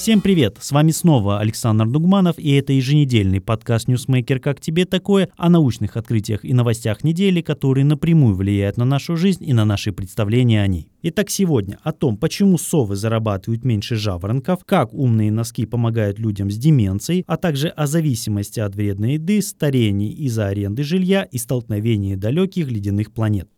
Всем привет! С вами снова Александр Дугманов, и это еженедельный подкаст «Ньюсмейкер. Как тебе такое?» о научных открытиях и новостях недели, которые напрямую влияют на нашу жизнь и на наши представления о ней. Итак, сегодня о том, почему совы зарабатывают меньше жаворонков, как умные носки помогают людям с деменцией, а также о зависимости от вредной еды, старении из-за аренды жилья и столкновении далеких ледяных планет.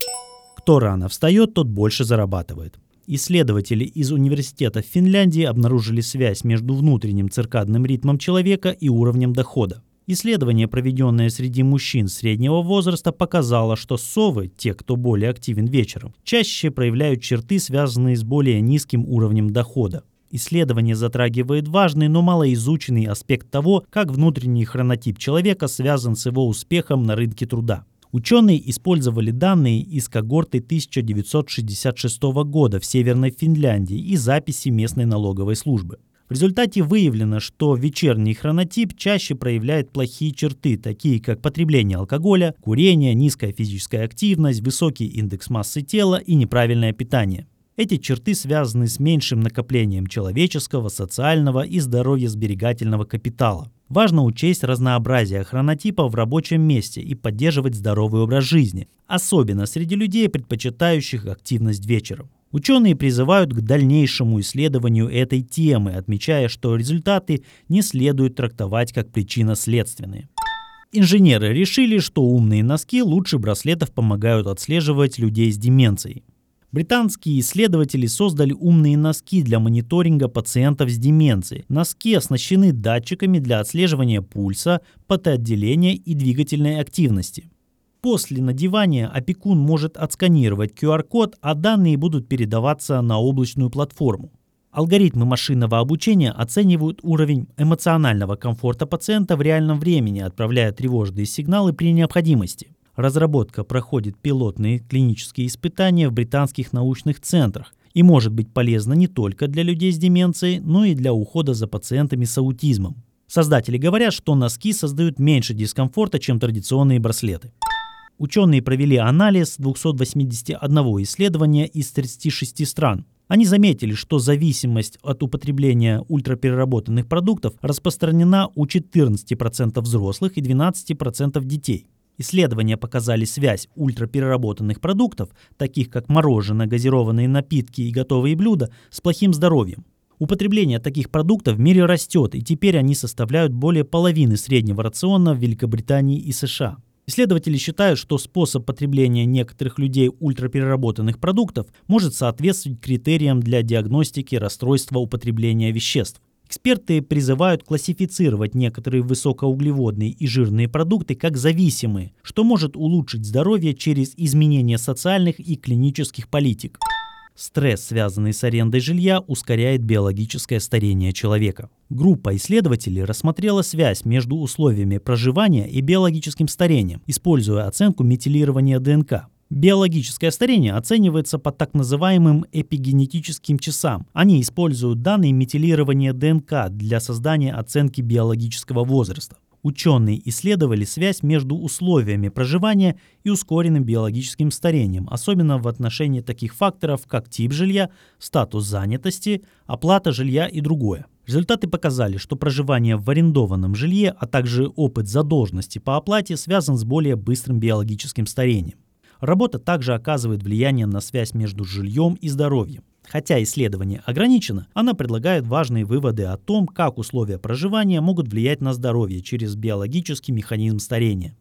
Кто рано встает, тот больше зарабатывает. Исследователи из университета в Финляндии обнаружили связь между внутренним циркадным ритмом человека и уровнем дохода. Исследование, проведенное среди мужчин среднего возраста, показало, что совы, те, кто более активен вечером, чаще проявляют черты, связанные с более низким уровнем дохода. Исследование затрагивает важный, но малоизученный аспект того, как внутренний хронотип человека связан с его успехом на рынке труда. Ученые использовали данные из когорты 1966 года в Северной Финляндии и записи местной налоговой службы. В результате выявлено, что вечерний хронотип чаще проявляет плохие черты, такие как потребление алкоголя, курение, низкая физическая активность, высокий индекс массы тела и неправильное питание. Эти черты связаны с меньшим накоплением человеческого, социального и здоровья-сберегательного капитала. Важно учесть разнообразие хронотипов в рабочем месте и поддерживать здоровый образ жизни, особенно среди людей, предпочитающих активность вечером. Ученые призывают к дальнейшему исследованию этой темы, отмечая, что результаты не следует трактовать как причинно-следственные. Инженеры решили, что умные носки лучше браслетов помогают отслеживать людей с деменцией. Британские исследователи создали умные носки для мониторинга пациентов с деменцией. Носки оснащены датчиками для отслеживания пульса, потоотделения и двигательной активности. После надевания опекун может отсканировать QR-код, а данные будут передаваться на облачную платформу. Алгоритмы машинного обучения оценивают уровень эмоционального комфорта пациента в реальном времени, отправляя тревожные сигналы при необходимости. Разработка проходит пилотные клинические испытания в британских научных центрах и может быть полезна не только для людей с деменцией, но и для ухода за пациентами с аутизмом. Создатели говорят, что носки создают меньше дискомфорта, чем традиционные браслеты. Ученые провели анализ 281 исследования из 36 стран. Они заметили, что зависимость от употребления ультрапереработанных продуктов распространена у 14% взрослых и 12% детей. Исследования показали связь ультрапереработанных продуктов, таких как мороженое, газированные напитки и готовые блюда, с плохим здоровьем. Употребление таких продуктов в мире растет, и теперь они составляют более половины среднего рациона в Великобритании и США. Исследователи считают, что способ потребления некоторых людей ультрапереработанных продуктов может соответствовать критериям для диагностики расстройства употребления веществ. Эксперты призывают классифицировать некоторые высокоуглеводные и жирные продукты как зависимые, что может улучшить здоровье через изменение социальных и клинических политик. Стресс, связанный с арендой жилья, ускоряет биологическое старение человека. Группа исследователей рассмотрела связь между условиями проживания и биологическим старением, используя оценку метилирования ДНК. Биологическое старение оценивается по так называемым эпигенетическим часам. Они используют данные метилирования ДНК для создания оценки биологического возраста. Ученые исследовали связь между условиями проживания и ускоренным биологическим старением, особенно в отношении таких факторов, как тип жилья, статус занятости, оплата жилья и другое. Результаты показали, что проживание в арендованном жилье, а также опыт задолженности по оплате связан с более быстрым биологическим старением. Работа также оказывает влияние на связь между жильем и здоровьем. Хотя исследование ограничено, она предлагает важные выводы о том, как условия проживания могут влиять на здоровье через биологический механизм старения.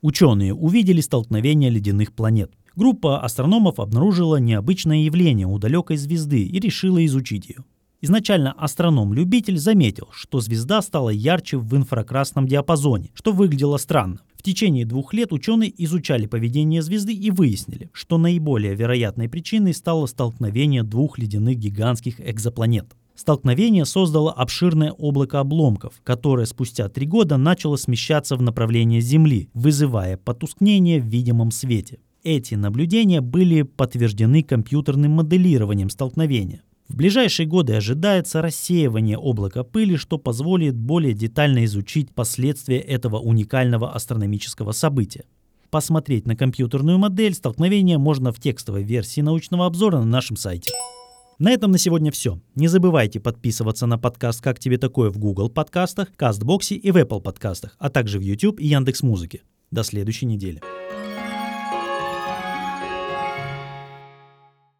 Ученые увидели столкновение ледяных планет. Группа астрономов обнаружила необычное явление у далекой звезды и решила изучить ее. Изначально астроном-любитель заметил, что звезда стала ярче в инфракрасном диапазоне, что выглядело странно. В течение двух лет ученые изучали поведение звезды и выяснили, что наиболее вероятной причиной стало столкновение двух ледяных гигантских экзопланет. Столкновение создало обширное облако обломков, которое спустя три года начало смещаться в направлении Земли, вызывая потускнение в видимом свете. Эти наблюдения были подтверждены компьютерным моделированием столкновения. В ближайшие годы ожидается рассеивание облака пыли, что позволит более детально изучить последствия этого уникального астрономического события. Посмотреть на компьютерную модель столкновения можно в текстовой версии научного обзора на нашем сайте. На этом на сегодня все. Не забывайте подписываться на подкаст «Как тебе такое» в Google подкастах, Кастбоксе и в Apple подкастах, а также в YouTube и Яндекс.Музыке. До следующей недели.